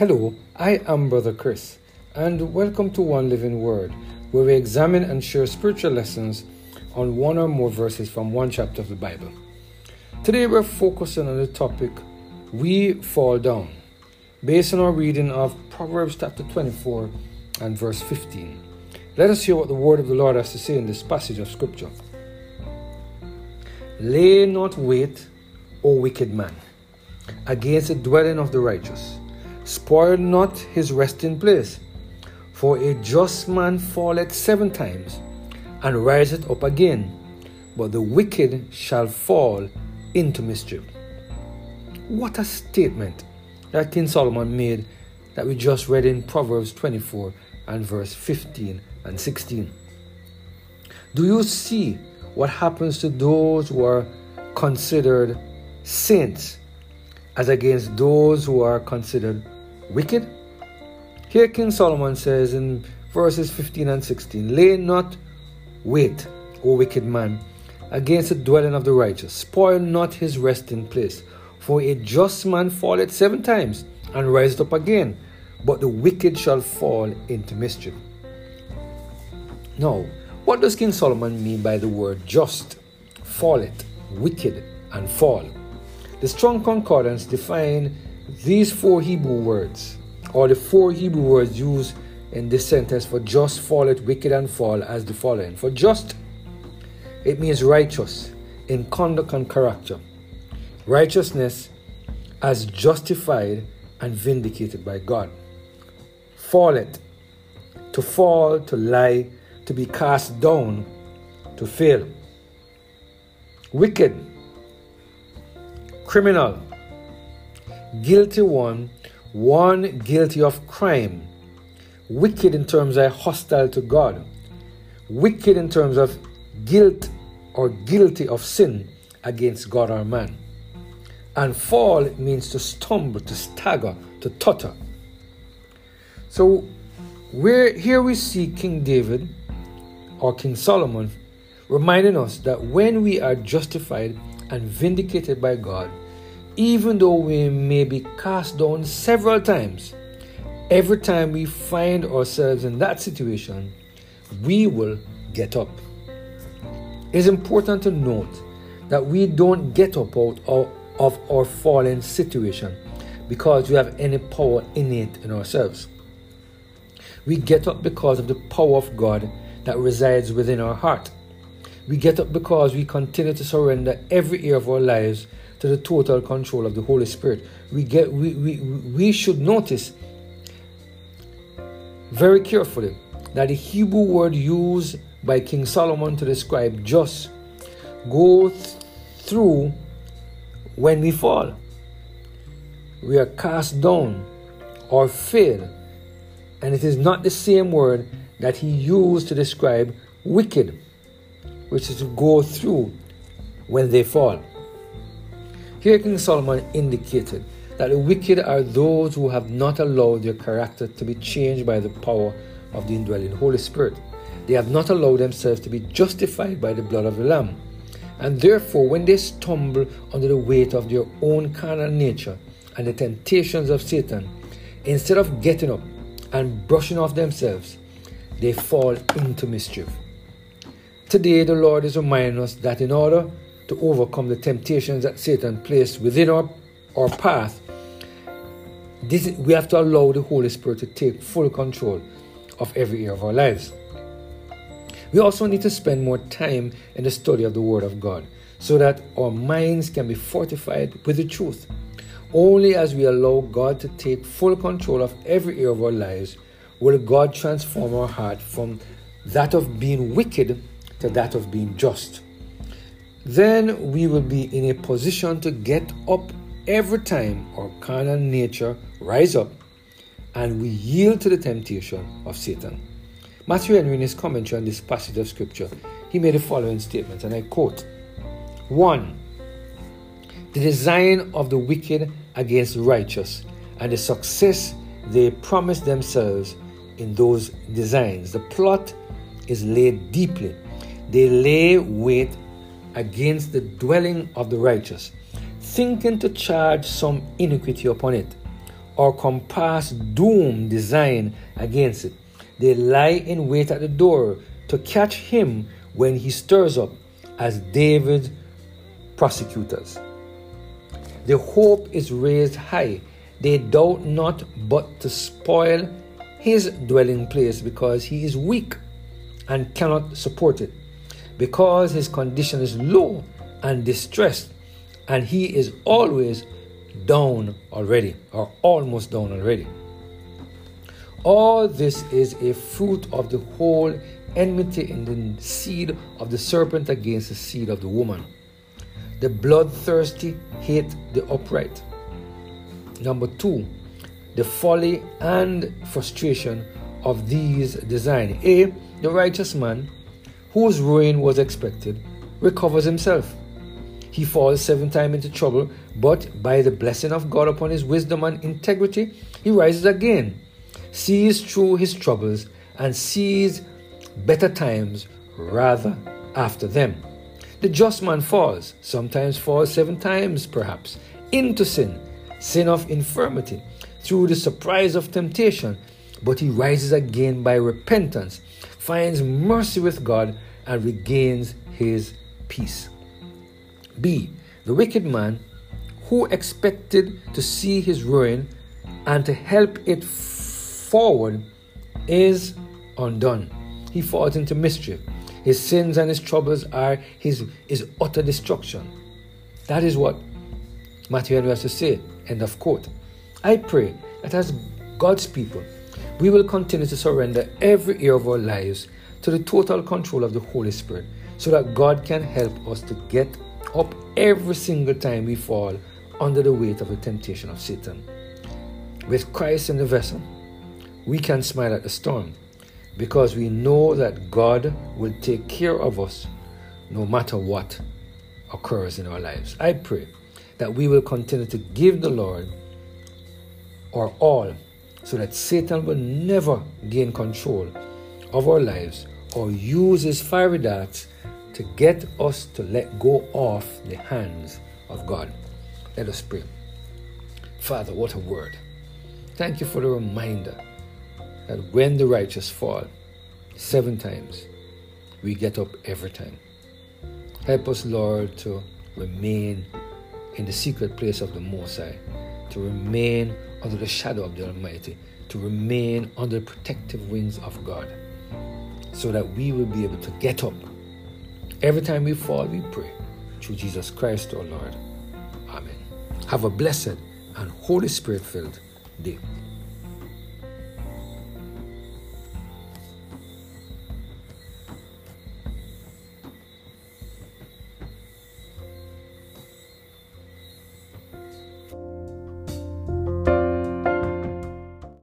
Hello, I am Brother Chris, and welcome to One Living Word, where we examine and share spiritual lessons on one or more verses from one chapter of the Bible. Today we're focusing on the topic We Fall Down, based on our reading of Proverbs chapter 24 and verse 15. Let us hear what the word of the Lord has to say in this passage of Scripture. Lay not wait, O wicked man, against the dwelling of the righteous. Spoil not his resting place. For a just man falleth seven times, and riseth up again, but the wicked shall fall into mischief. What a statement that King Solomon made that we just read in Proverbs 24 and verse 15 and 16. Do you see what happens to those who are considered saints as against those who are considered wicked? Here King Solomon says in verses 15 and 16 Lay not wait, O wicked man, against the dwelling of the righteous. Spoil not his resting place. For a just man falleth seven times and riseth up again, but the wicked shall fall into mischief. Now, what does King Solomon mean by the word just, falleth, wicked, and fall? The Strong Concordance define these four Hebrew words, or the four Hebrew words used in this sentence for just, falleth, wicked, and fall as the following. For just, it means righteous in conduct and character. Righteousness as justified and vindicated by God. Falleth, to fall, to lie, to be cast down, to fail. Wicked, criminal, guilty one, one guilty of crime. Wicked in terms of hostile to God. Wicked in terms of guilt or guilty of sin against God or man. And fall means to stumble, to stagger, to totter. So where here we see King David or King Solomon reminding us that when we are justified and vindicated by God, even though we may be cast down several times, every time we find ourselves in that situation, we will get up. It's important to note that we don't get up out of our fallen situation because we have any power innate in ourselves. We get up because of the power of God that resides within our heart. We get up because we continue to surrender every year of our lives to the total control of the Holy Spirit. We get we, we, we should notice very carefully that the Hebrew word used by King Solomon to describe just goes through when we fall. We are cast down or fail. And it is not the same word that he used to describe wicked, which is to go through when they fall. Here, King Solomon indicated that the wicked are those who have not allowed their character to be changed by the power of the indwelling Holy Spirit. They have not allowed themselves to be justified by the blood of the Lamb. And therefore, when they stumble under the weight of their own carnal nature and the temptations of Satan, instead of getting up and brushing off themselves, they fall into mischief. Today, the Lord is reminding us that in order to overcome the temptations that Satan placed within our, our path, this, we have to allow the Holy Spirit to take full control of every area of our lives. We also need to spend more time in the study of the Word of God so that our minds can be fortified with the truth. Only as we allow God to take full control of every area of our lives will God transform our heart from that of being wicked to that of being just. Then we will be in a position to get up every time our carnal nature rise up and we yield to the temptation of Satan. Matthew Henry, in his commentary on this passage of scripture, he made the following statement, and I quote 1. The design of the wicked against righteous and the success they promise themselves in those designs. The plot is laid deeply. They lay wait against the dwelling of the righteous, thinking to charge some iniquity upon it, or compass doom design against it. They lie in wait at the door to catch him when he stirs up, as David prosecutors. The hope is raised high. They doubt not but to spoil his dwelling place because he is weak and cannot support it, because his condition is low and distressed, and he is always down already, or almost down already. All this is a fruit of the whole enmity in the seed of the serpent against the seed of the woman. The bloodthirsty hate the upright. Number two, the folly and frustration of these design. A, the righteous man, whose ruin was expected, recovers himself. He falls seven times into trouble, but by the blessing of God upon his wisdom and integrity, he rises again, sees through his troubles, and sees better times rather after them. The just man falls, sometimes falls seven times perhaps, into sin, sin of infirmity, through the surprise of temptation, but he rises again by repentance, finds mercy with God, and regains his peace. B. The wicked man who expected to see his ruin and to help it forward is undone. He falls into mischief. His sins and his troubles are his, his utter destruction. That is what Matthew Henry has to say. End of quote. I pray that as God's people, we will continue to surrender every area of our lives to the total control of the Holy Spirit so that God can help us to get up every single time we fall under the weight of the temptation of Satan. With Christ in the vessel, we can smile at the storm because we know that God will take care of us no matter what occurs in our lives. I pray that we will continue to give the Lord our all so that Satan will never gain control of our lives or use his fiery darts to get us to let go of the hands of God. Let us pray. Father, what a word. Thank you for the reminder that when the righteous fall seven times, we get up every time. Help us, Lord, to remain in the secret place of the Most High, to remain under the shadow of the Almighty, to remain under the protective wings of God, so that we will be able to get up Every time we fall, we pray through Jesus Christ our Lord. Amen. Have a blessed and Holy Spirit filled day.